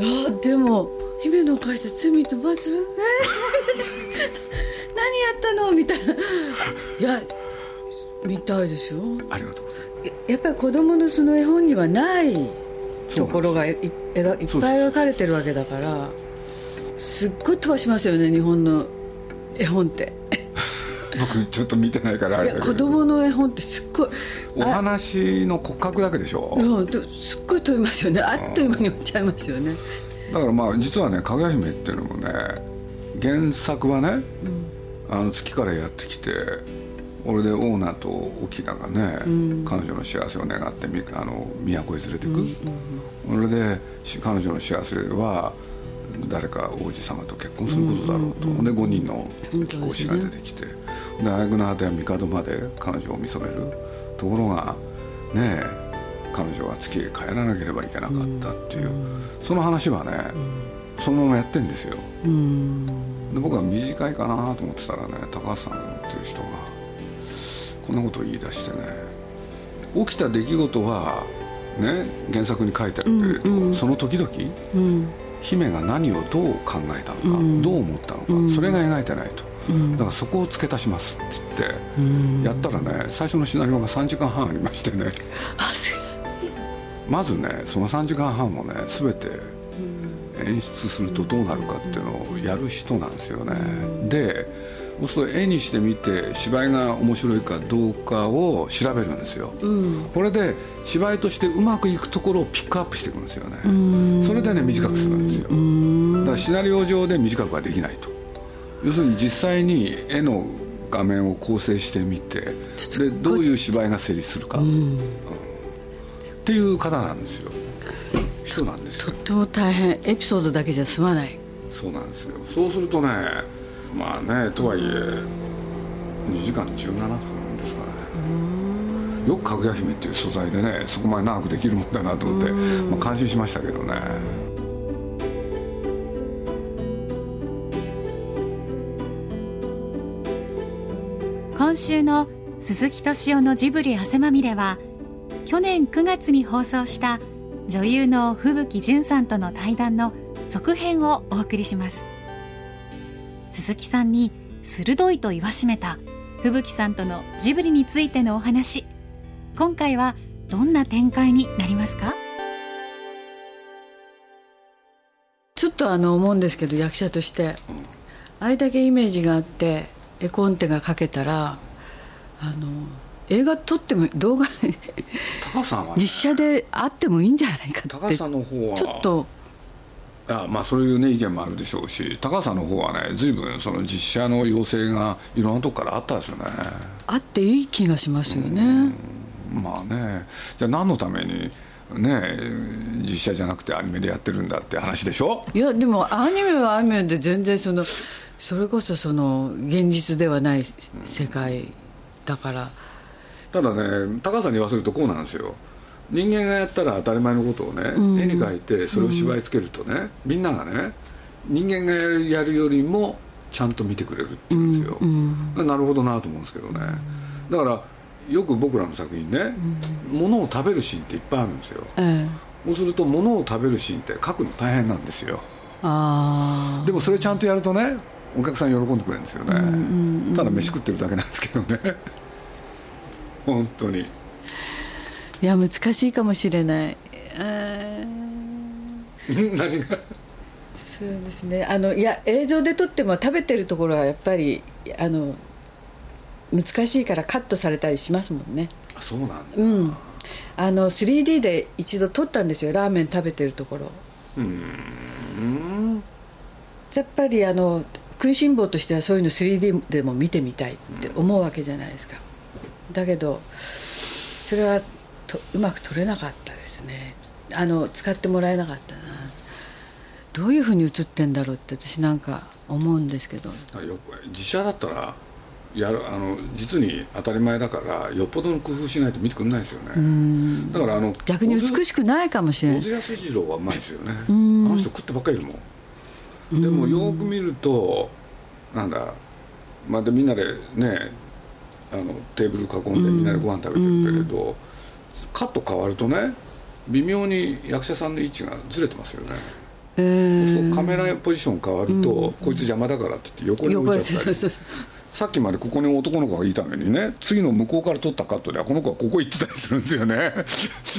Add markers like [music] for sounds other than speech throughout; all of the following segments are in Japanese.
いやでも姫の犯した罪と罰え？ー [laughs] 何やったの？みたいな。いや見たいですよ。ありがとうございます。やっぱり子供のその絵本にはないところがいい絵がいっぱい描かれてるわけだからすっごい飛ばしますよね日本の絵本って僕ちょっと見てないからあれだけど。供の絵本ってすっごいお話の骨格だけでしょ？うんですっごい飛びますよね。あっという間に終わっちゃいますよね。だからまあ実はね「かぐや姫」っていうのもね原作はね、あの月からやってきて俺でオーナと沖縄がね、彼女の幸せを願ってみあの都へ連れてく、それでし彼女の幸せは誰か王子様と結婚することだろうと、で5人の貴公子が出てきて、で挙句の果ては帝まで彼女を見初める。ところがねえ彼女は月へ帰らなければいけなかったっていう、その話はね、そのままやってんですよ。で僕は短いかなと思ってたらね高橋さんっていう人がこんなことを言い出してね起きた出来事はね原作に書いてあるけれど、その時々、姫が何をどう考えたのか、どう思ったのか、それが描いてないと、だからそこを付け足しますって言って、やったらね最初のシナリオが3時間半ありましてね。まずねその3時間半をね全て演出するとどうなるかっていうのをやる人なんですよね、でそうすると絵にしてみて芝居が面白いかどうかを調べるんですよ、これで芝居としてうまくいくところをピックアップしていくんですよね。それでね短くするんですよ。だからシナリオ上で短くはできないと要するに実際に絵の画面を構成してみてでどういう芝居が成立するか、うん。っていう方なんですよ。人なんですよ。とっても大変。エピソードだけじゃ済まない。そうなんですよ。そうするとねまあねとはいえ2時間17分ですからねよくかぐや姫っていう素材でねそこまで長くできるもんだなと思って、まあ、感心しましたけどね今週の鈴木敏夫のジブリ汗まみれは去年9月に放送した女優の吹雪純さんとの対談の続編をお送りします。鈴木さんに鋭いと言わしめた吹雪さんとのジブリについてのお話。今回はどんな展開になりますか？ちょっとあの思うんですけど役者として。あれだけイメージがあって絵コンテが描けたらあの映画撮っても動画高さんは、ね、実写であってもいいんじゃないか高って。さんの方は。ちょっと。あまあそういうね意見もあるでしょうし高さんの方はね随分その実写の要請がいろんなとこからあったですよね。あっていい気がしますよね。まあね。じゃあ何のためにね実写じゃなくてアニメでやってるんだって話でしょ？いやでもアニメはアニメで全然そのそれこそその現実ではない世界だから。ただね高さんに言わせるとこうなんですよ。人間がやったら当たり前のことをね、絵に描いてそれを芝居つけるとね、みんながね人間がやるやるよりもちゃんと見てくれるって言うんですよ、なるほどなと思うんですけどね。だからよく僕らの作品ね、物を食べるシーンっていっぱいあるんですよ、ええ。そうすると物を食べるシーンって書くの大変なんですよ。あでもそれちゃんとやるとねお客さん喜んでくれるんですよね、ただ飯食ってるだけなんですけどね。[laughs] 本当に。あいや難しいかもしれない。[laughs] 何が？そうですね。あのいや映像で撮っても食べてるところはやっぱりあの難しいからカットされたりしますもんね。あそうなんだ。うん。あの 3D で一度撮ったんですよ。ラーメン食べてるところ。うん。やっぱりあの食いしん坊としてはそういうの 3D でも見てみたいって思うわけじゃないですか。だけどそれはとうまく撮れなかったですね。あの使ってもらえなかったな。どういうふうに映ってんだろうって私なんか思うんですけど。よ実写だったらやるあの実に当たり前だからよっぽどの工夫しないと見てくれないですよね。だからあの逆に美しくないかもしれない小津安二郎はうまいですよね。あの人食ってばっかりいるもん。でもよく見るとなんだまあでみんなでねあのテーブル囲んでみんなでご飯食べてるけれど、カット変わるとね微妙に役者さんの位置がずれてますよね。えそうカメラポジション変わると、こいつ邪魔だからって言って横に置いちゃったりさっきまでここに男の子がいたのにね次の向こうから撮ったカットではこの子はここ行ってたりするんですよね。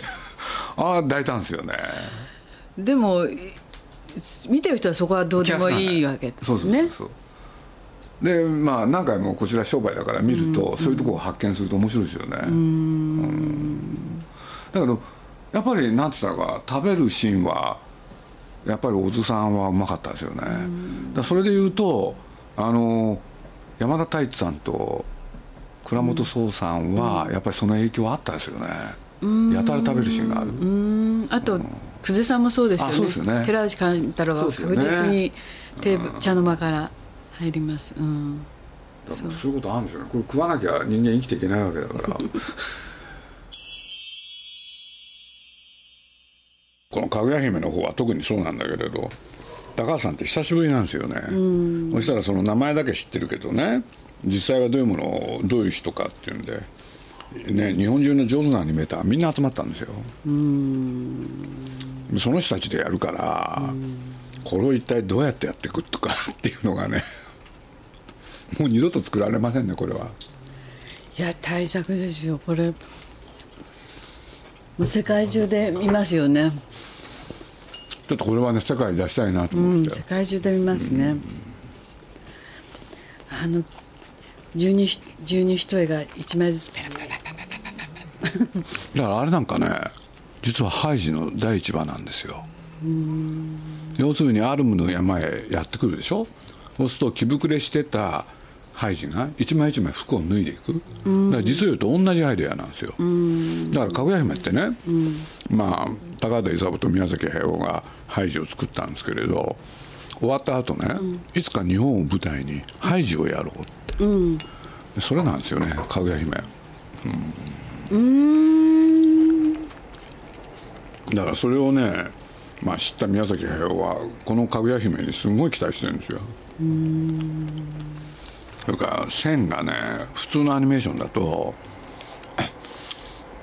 [laughs] ああ大胆ですよね。でも見てる人はそこはどうでもいいわけですね。そうそうそうでまあ何回もこちら商売だから見ると、そういうところを発見すると面白いですよね。うん。だけどやっぱり何て言ったのか食べるシーンはやっぱり小津さんはうまかったですよね。だそれで言うとあの山田太一さんと倉本壮さんはやっぱりその影響あったですよね。やたら食べるシーンがある。あと、久世さんもそうですよね。よね。寺内貫太郎が確実にテーブ、茶の間から入ります、うん、そういうことあるんですよね。これ食わなきゃ人間生きていけないわけだから。[laughs] このかぐや姫の方は特にそうなんだけれど高橋さんって久しぶりなんですよね、そしたらその名前だけ知ってるけどね実際はどういうものをどういう人かっていうんで、ね、日本中の上手なアニメーターみんな集まったんですよ。その人たちでやるからこれを一体どうやってやっていくとかっていうのがね [laughs] もう二度と作られませんねこれは。いや大作ですよこれ。もう世界中で見ますよねちょっとこれはね世界出したいなと思って、うん、世界中で見ますね、うん、あの十二十二一重が一枚ずつペラペラペラペラペラだからあれなんかね実はハイジの第一話なんですよ。要するにアルムの山へやってくるでしょ？そうすると着膨れしてたハイジが一枚一枚服を脱いでいく。だから実を言うと同じアイデアなんですよ。だからかぐや姫ってねまあ高田勲と宮崎駿がハイジを作ったんですけれど終わった後ねいつか日本を舞台にハイジをやろうって、うん、それなんですよねかぐや姫。うん。だからそれをねまあ知った宮崎駿はこのかぐや姫にすごい期待してるんですよ。それから線がね普通のアニメーションだと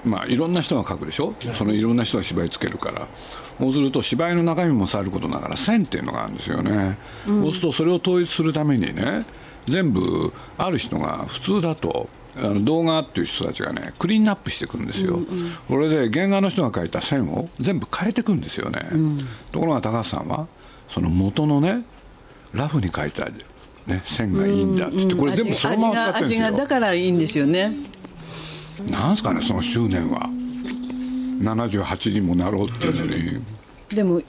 まあいろんな人が描くでしょ？そのいろんな人が芝居つけるから。そうすると芝居の中身もさることながら線っていうのがあるんですよね、うん、そうするとそれを統一するためにね全部ある人が普通だとあの動画っていう人たちがねクリーンアップしていくんですよ、うんうん、これで原画の人が描いた線を全部変えていくんですよね、うん、ところが高橋さんはその元のねラフに描いた、ね、線がいいんだっつってこれ全部そのまま使ってるんですよ。だからいいんですよねなんすかねその執念は。78にもなろうっていうのに。でも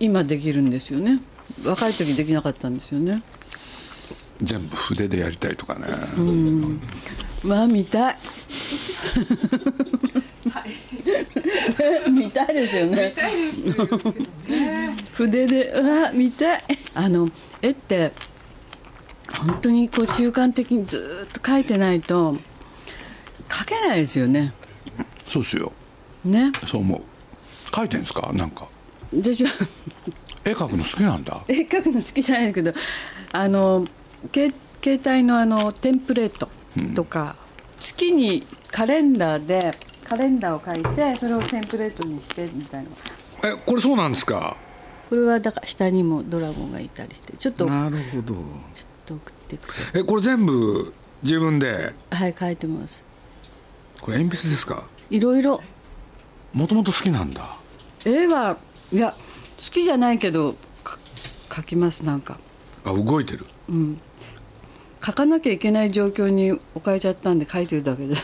今できるんですよね。若い時できなかったんですよね。全部筆でやりたいとかね、うん、まあ見たい。見たいですよね。筆で。うわ見たい。あの絵って本当にこう習慣的にずっと描いてないと描けないですよね。そうっすよ。ね。そう思う。描いてんですか？なんか。私は。絵描くの好きなんだ。絵描くの好きじゃないけどあの携帯のあのテンプレートとか、うん、月にカレンダーでカレンダーを書いてそれをテンプレートにしてみたいな。えこれそうなんですか？これはだから下にもドラゴンがいたりしてちょっとなるほど。ちょっと送ってくえこれ全部自分で？はい書いてますこれ鉛筆ですか？いろいろもともと好きなんだ。絵はいや好きじゃないけど書きますなんか。あ動いてる。うん。書かなきゃいけない状況に置かれちゃったんで書いてるだけで。[laughs]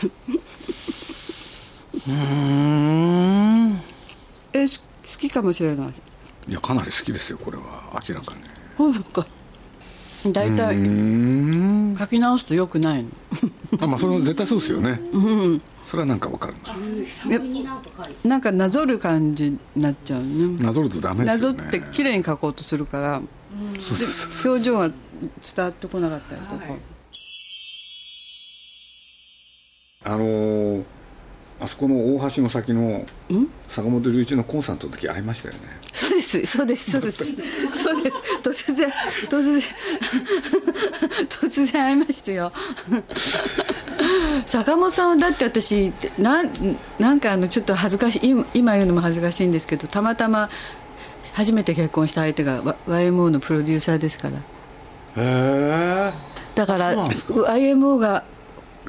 うん。え好きかもしれないいやかなり好きですよこれは。明らかに。そうか。大体書き直すとよくないの。[laughs] あまあそれは絶対そうですよね、うん、それはなんかわかるなんかなぞる感じになっちゃうね。なぞるとダメですよね。なぞって綺麗に書こうとするから、表情が伝わってこなかったりとか、はい、あのーあそこの大橋の先の坂本龍一のコンサートの時会いましたよねそうです。そうです。そうです。そうです。突然突然 [laughs] 突然会いましたよ。坂本さんはだって私なんなんかあのちょっと恥ずかしい今言うのも恥ずかしいんですけどたまたま初めて結婚した相手が YMO のプロデューサーですから。へえだから YMO が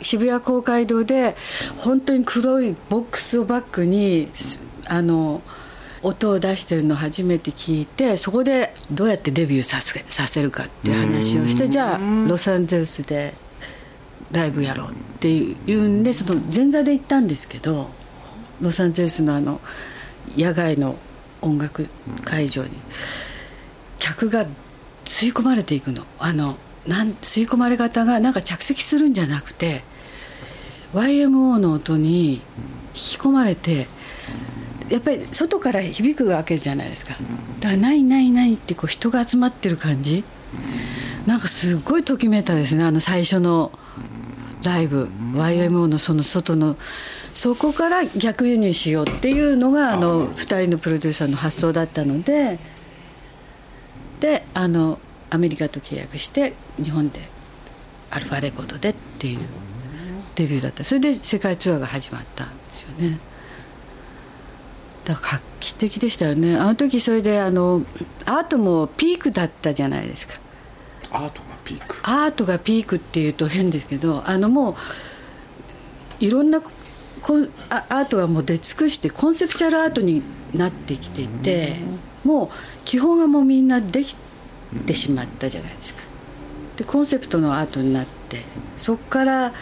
渋谷公会堂で本当に黒いボックスをバックにあの音を出してるのを初めて聞いてそこでどうやってデビューさせさせるかっていう話をしてじゃあロサンゼルスでライブやろうっていうんでその前座で行ったんですけどロサンゼルスのあの野外の音楽会場に客が吸い込まれていくの。あのなん吸い込まれ方がなんか着席するんじゃなくて YMO の音に引き込まれてやっぱり外から響くわけじゃないですか。だから「ないないない」ってこう人が集まってる感じ。なんかすごいときめいたですねあの最初のライブ。YMO のその外の。そこから逆輸入しようっていうのがあの2人のプロデューサーの発想だったので。であのアメリカと契約して日本でアルファレコードでっていうデビューだった。それで世界ツアーが始まったんですよね。だ画期的でしたよね。あの時それであのアートもピークだったじゃないですか。アートがピーク？アートがピークっていうと変ですけどあのもういろんなコンアートがもう出尽くしてコンセプチュアルアートになってきていてもう基本がもうみんなできてしまったじゃないですか。でコンセプトのアートになってそこから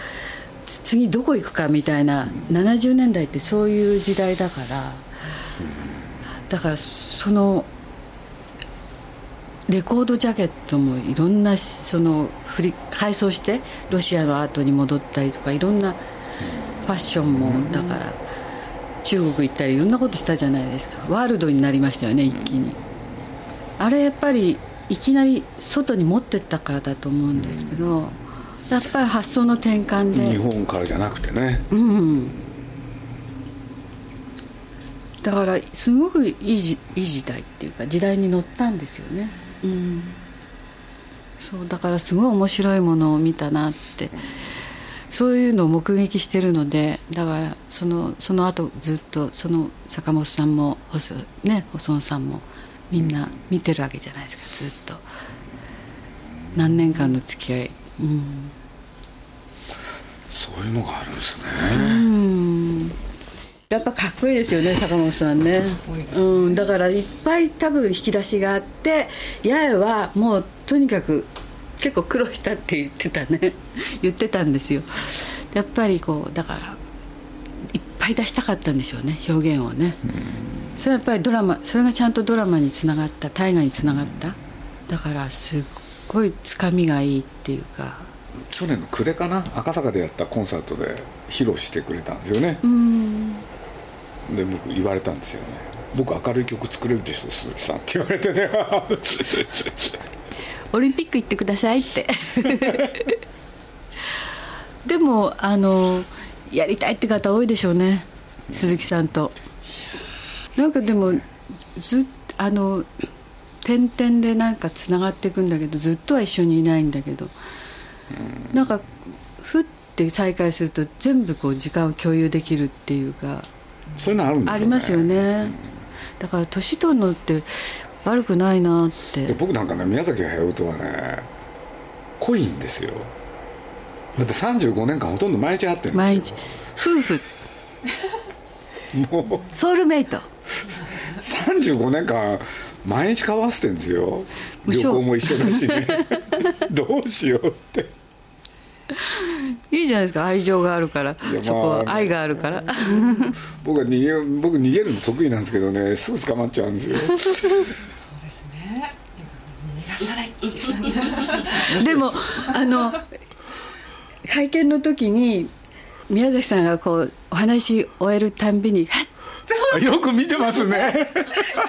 次どこ行くかみたいな70年代ってそういう時代だからだからそのレコードジャケットもいろんなその振り改装してロシアのアートに戻ったりとかいろんなファッションもだから中国行ったりいろんなことしたじゃないですか。ワールドになりましたよね一気に。あれやっぱりいきなり外に持ってったからだと思うんですけどやっぱり発想の転換で。日本からじゃなくてね。うんだからすごくいいじいい時代っていうか時代に乗ったんですよね。うん。そうだからすごい面白いものを見たなって。そういうのを目撃してるのでだからそのその後ずっとその坂本さんも細,、ね、細野さんもみんな見てるわけじゃないですか。ずっと。何年間の付き合い、うん、そういうのがあるんですね、うんやっぱかっこいいですよね坂本さんね、ね、うん、だからいっぱい多分引き出しがあって八重はもうとにかく結構苦労したって言ってたね。[laughs] 言ってたんですよ。やっぱりこうだからいっぱい出したかったんでしょうね表現をね、それはやっぱりドラマそれがちゃんとドラマにつながった大河につながった。だからすっごいつかみがいいっていうか。去年の暮れかな赤坂でやったコンサートで披露してくれたんですよねで僕言われたんですよね。僕明るい曲作れるでしょ鈴木さんって言われてね。[laughs] オリンピック行ってくださいって。[laughs] でもあのやりたいって方多いでしょうね鈴木さんと。なんかでもずっあの点々でなんかつながっていくんだけどずっとは一緒にいないんだけど。なんかふって再会すると全部こう時間を共有できるっていうか。そういうのあるんですよ、ね、ありますよね。だから年取るのって悪くないなって。僕なんかね宮崎駿とはね濃いんですよ。だって35年間ほとんど毎日会ってるん毎日。夫婦。もう。ソウルメイト。35年間毎日交わせてんですよ。旅行も一緒だしね。[laughs] どうしようって [laughs] いいじゃないですか。愛情があるから。そこ愛があるから。[laughs] 僕は逃げ僕逃げるの得意なんですけどね。すぐ捕まっちゃうんですよ。そうですね。逃がさないでもあの会見の時に宮崎さんがこうお話し終えるたんびに「はっよく見てますね。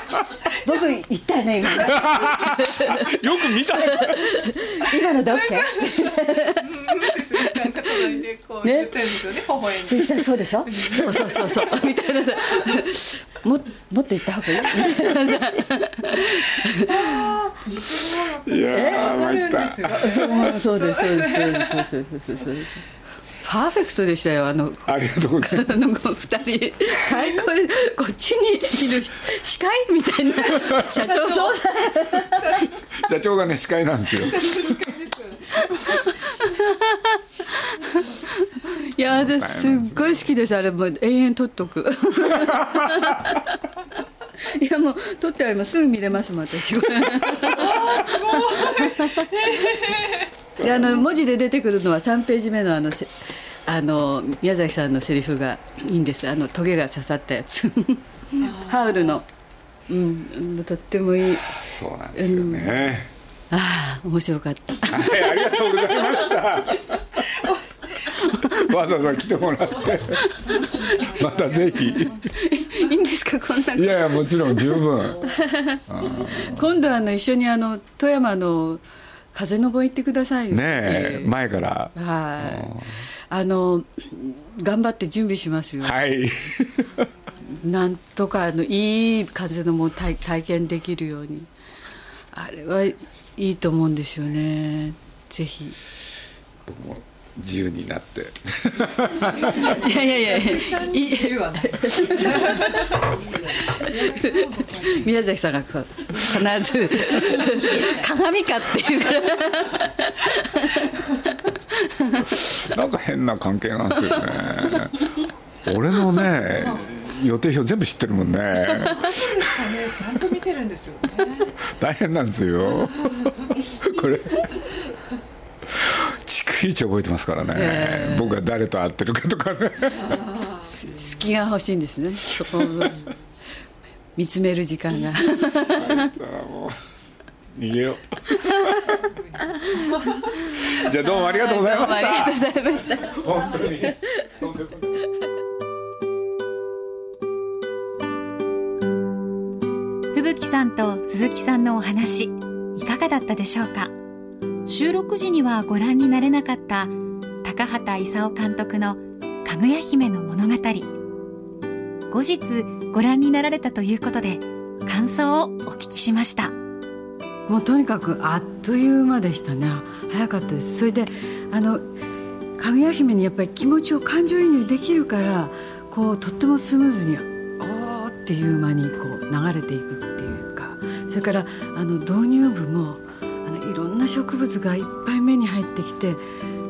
[laughs] 僕言ったよね今。[laughs] よく見た。今のどっけね。鈴木さんそうでしょ？そうそうそうそう。みたいなさ。ももっと言った方がいい？みたいなさいやー参った。そうそうですそうですそうですそうです。そうですフパーフェクトでしたよ。あのありがとうございます。あの2人最高でこっちにいる司会みたいな。[laughs] 社長。そうだ社長がね司会なんですよ。いや私すっごい好きです。あれもう永遠撮っとく。[laughs] いやもう撮ってあればす。ぐ見れますもん私。であの文字で出てくるのは3ページ目のあのせあの宮崎さんのセリフがいいんです。あのトゲが刺さったやつ。[laughs] ハウルの。うんとってもいい。そうなんですよね、ああ面白かった。はいありがとうございました。[laughs] わざわざ来てもらって。またぜひ。いいんですかこんないやいやもちろん十分。[laughs] 今度あの一緒にあの富山の風の盆行ってくださいよ。ねえ前から。はいあの頑張って準備しますよ、はい。なんとかあのいい風の盆体体験できるように。あれはいいと思うんですよね。ぜひ。僕も自由になって。いやいやいや。いい。言うわね宮崎さんが必ず [laughs] 鏡かっていう。からなんか変な関係なんですよね。俺のね予定表全部知ってるもんね。ねちゃんと見てるんですよ。ね大変なんですよ。これ逐一覚えてますからね、ええ僕が誰と会ってるかとかね。隙が欲しいんですねそこを見つめる時間が [laughs] 逃げよう。じゃあどうもありがとうございまどうもありがとうしございました。た本当に。そうですね吹雪さんと鈴木さんのお話いかがだったでしょうか？収録時にはご覧になれなかった高畑勲監督の「かぐや姫の物語」後日ご覧になられたということで感想をお聞きしましたもうとにかくあっという間でしたね。早かったです。それであのかぐや姫にやっぱり気持ちを感情移入できるからこうとってもスムーズにおーっていう間にこう流れていくっていうかそれからあの導入部もあのいろんな植物がいっぱい目に入ってきて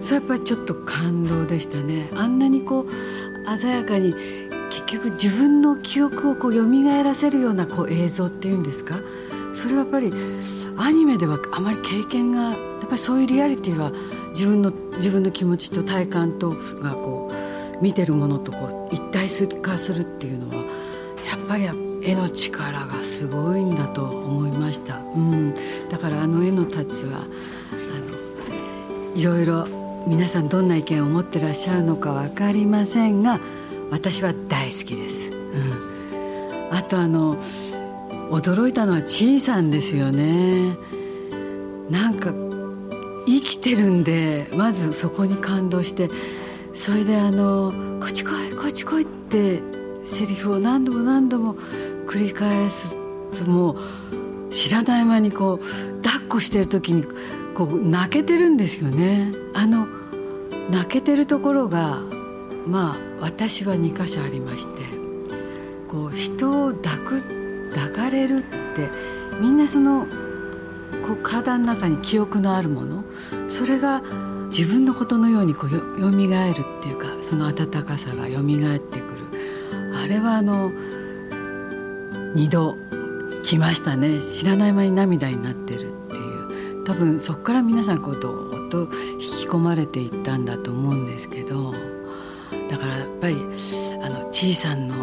それやっぱりちょっと感動でしたね。あんなにこう鮮やかに結局自分の記憶をこう蘇らせるようなこう映像っていうんですか？それはやっぱりアニメではあまり経験がやっぱりそういうリアリティは自分の自分の気持ちと体感とがこう見てるものとこう一体化するっていうのはやっぱり絵の力がすごいんだと思いました、うん、だからあの絵のタッチはあのいろいろ皆さんどんな意見を持ってらっしゃるのか分かりませんが私は大好きです、うん、あとあの驚いたのはちいさんですよね。なんか生きてるんでまずそこに感動してそれであの「こっち来いこっち来い」ってセリフを何度も何度も繰り返すもう知らない間にこう抱っこしてる時にこう泣けてるんですよね。あの泣けてるところがまあ私は2箇所ありましてこう人を抱く抱かれるってみんなそのこう体の中に記憶のあるものそれが自分のことのようにこうよよみがえるっていうかその温かさがよみがえってくる。あれはあの2度来ましたね。知らない間に涙になってるっていう。多分そこから皆さんこうどーっと引き込まれていったんだと思うんですけどだからやっぱりあのちいさんの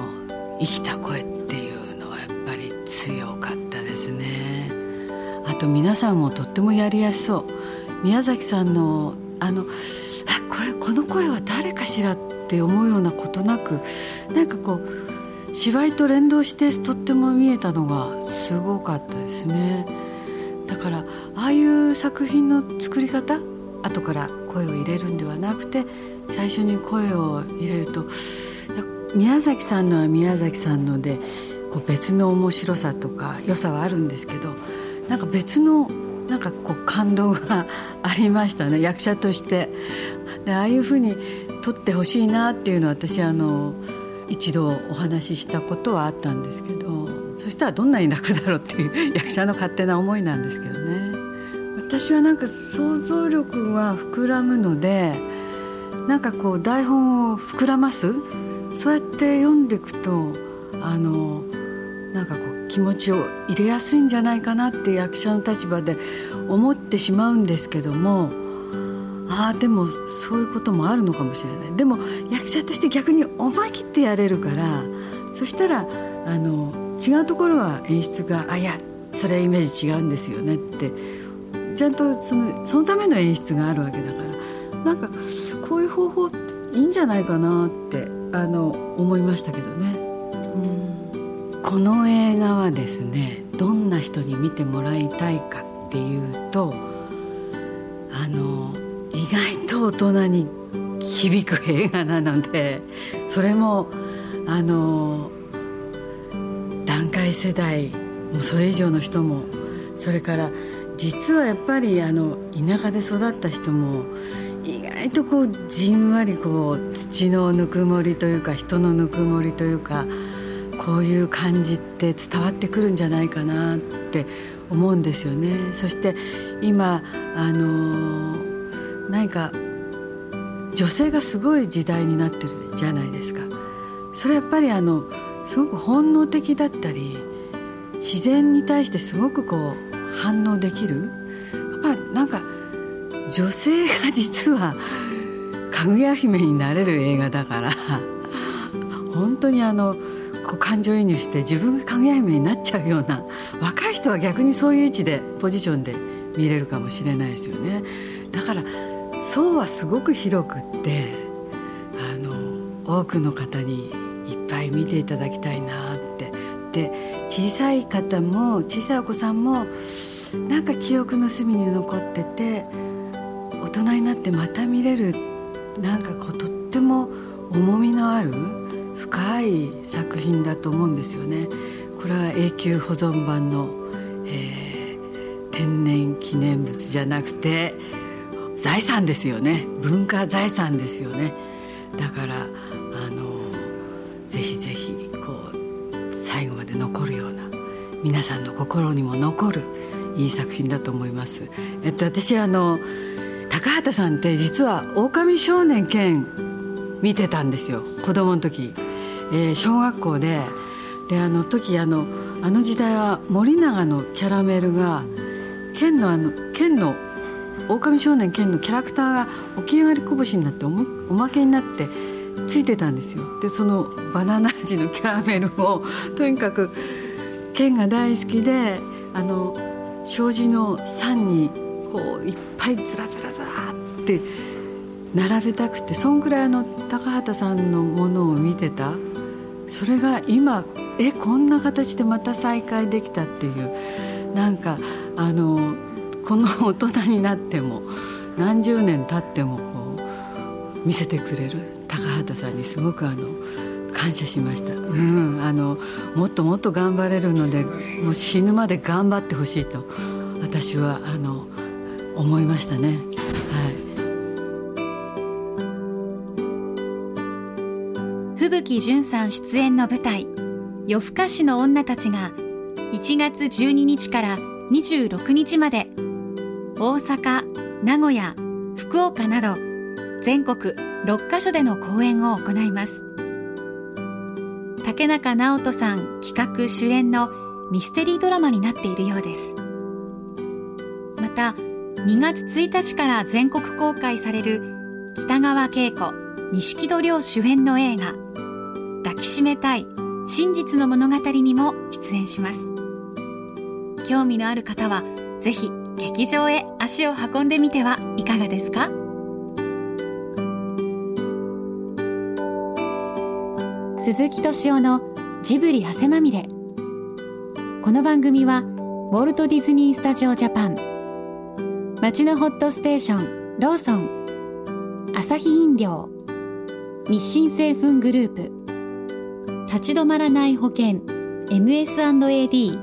生きた声っと皆さんもとってもやりやすそう。宮崎さんのあのあこれこの声は誰かしらって思うようなことなくなんかこう芝居と連動してとっても見えたのがすごかったですね。だからああいう作品の作り方後から声を入れるんではなくて最初に声を入れると宮崎さんのは宮崎さんのでこう別の面白さとか良さはあるんですけどなんか別のなんかこう感動がありましたね。[laughs] 役者として。でああいうふうに撮ってほしいなっていうのは私あの一度お話ししたことはあったんですけどそしたらどんなに楽だろうっていう役者の勝手な思いなんですけどね。私はなんか想像力は膨らむのでなんかこう台本を膨らます？そうやって読んでいくとあのなんかこう気持ちを入れやすいんじゃないかなって役者の立場で思ってしまうんですけどもああでもそういうこともあるのかもしれないでも役者として逆に思い切ってやれるからそしたらあの違うところは演出が「あいやそれはイメージ違うんですよね」ってちゃんとそのそのための演出があるわけだからなんかこういう方法いいんじゃないかなってあの思いましたけどね。この映画はですねどんな人に見てもらいたいかっていうとあの意外と大人に響く映画なのでそれもあの段階世代もそれ以上の人もそれから実はやっぱりあの田舎で育った人も意外とこうじんわりこう土のぬくもりというか人のぬくもりというかこういう感じって伝わってくるんじゃないかなって思うんですよね。そして今あの何か女性がすごい時代になってるじゃないですか。それやっぱりあのすごく本能的だったり自然に対してすごくこう反応できるやっぱなんか女性が実はかぐや姫になれる映画だから本当にあのこう感情移入して自分がかぐや姫になっちゃうような [laughs] 若い人は逆にそういう位置でポジションで見れるかもしれないですよね。だから層はすごく広くってあの多くの方にいっぱい見ていただきたいなって。で小さい方も小さいお子さんもなんか記憶の隅に残ってて大人になってまた見れるなんかこうとっても重みのある深い作品だと思うんですよね。これは永久保存版の、えー、天然記念物じゃなくて財産ですよね文化財産ですよねだからあのぜひぜひこう最後まで残るような皆さんの心にも残るいい作品だと思います。えっと私あの高畑さんって実は「狼少年剣」見てたんですよ子供の時、えー、小学校でであの時あのあの時代は森永のキャラメルが剣のあの剣の狼少年剣のキャラクターが起き上がりこぼしになっておまけになってついてたんですよ。でそのバナナ味のキャラメルを [laughs] とにかく剣が大好きであの障子の山にこういっぱいずらずらずらって並べたくてそんぐらいの高畑さんのものを見てた。それが今えこんな形でまた再会できたっていう。なんかあのこの大人になっても何十年経ってもこう見せてくれる。高畑さんにすごくあの感謝しました、うん、あのもっともっと頑張れるのでもう死ぬまで頑張ってほしいと私はあの思いましたね。はい吹雪純さん出演の舞台「夜更かしの女たち」が1月12日から26日まで大阪、名古屋、福岡など全国6カ所での公演を行います。竹中直人さん企画主演のミステリードラマになっているようです。また2月1日から全国公開される北川景子錦戸亮主演の映画「抱きしめたい。真実の物語」にも出演します。興味のある方はぜひ劇場へ足を運んでみてはいかがですか？鈴木敏夫のジブリ汗まみれ。この番組はウォルト・ディズニー・スタジオ・ジャパン。街のホットステーションローソン。アサヒ飲料。日清製粉グループ。立ち止まらない保険。MS&AD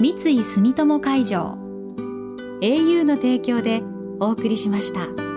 三井住友海上。au の提供でお送りしました。